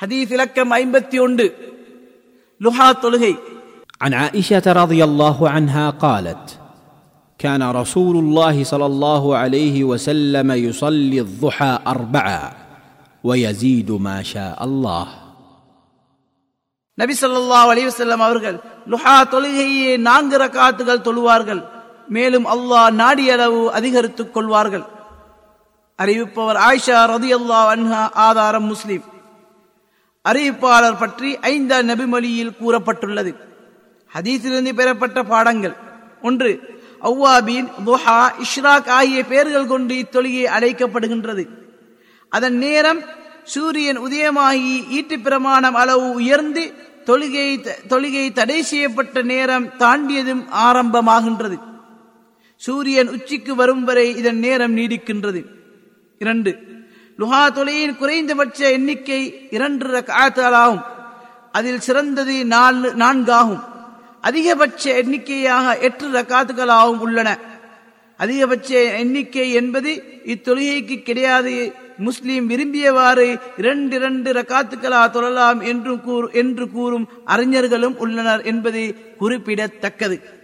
ஹதீஸ் இலக்கம் ஐம்பத்தி ஒன்று லுஹா தொழுகை عن عائشه رضي الله عنها قالت كان رسول الله صلى الله عليه وسلم يصلي الضحى اربعا ويزيد ما شاء الله நபி ஸல்லல்லாஹு அலைஹி வஸல்லம் அவர்கள் லுஹா தொழுகையை நான்கு ரக்காத்துகள் தொழுவார்கள் மேலும் அல்லாஹ் நாடிய அளவு அதிகரித்துக் கொள்வார்கள் அறிவிப்பவர் ஆயிஷா ரதியல்லாஹு அன்ஹா ஆதாரம் முஸ்லிம் அறிவிப்பாளர் பற்றி ஐந்தாம் நபிமொழியில் கூறப்பட்டுள்ளது. ஹதீஸிலிருந்து பெறப்பட்ட பாடங்கள். ஒன்று அவ்வாபீன் துஹா இஷ்ராக் ஆகிய பெயர்கள் கொண்டு இத்தொழுகை அழைக்கப்படுகின்றது. அதன் நேரம் சூரியன் உதயமாகி ஈட்டு பிரமாணம் அளவு உயர்ந்து தொழுகை தொழுகை தடை செய்யப்பட்ட நேரம் தாண்டியதும் ஆரம்பமாகின்றது. சூரியன் உச்சிக்கு வரும் வரை இதன் நேரம் நீடிக்கின்றது. இரண்டு லுஹா தொலையின் குறைந்தபட்ச எண்ணிக்கை இரண்டு ரக்காத்தாலாகும் அதில் சிறந்தது நாலு நான்காகும். அதிகபட்ச எண்ணிக்கையாக எட்டு ரக்காத்துகளாகவும் உள்ளன. அதிகபட்ச எண்ணிக்கை என்பது இத்தொழுகைக்கு கிடையாது. முஸ்லீம் விரும்பியவாறு இரண்டு இரண்டு ரக்காத்துக்களா தொழலாம் என்று கூறு என்று கூறும் அறிஞர்களும் உள்ளனர் என்பது குறிப்பிடத்தக்கது.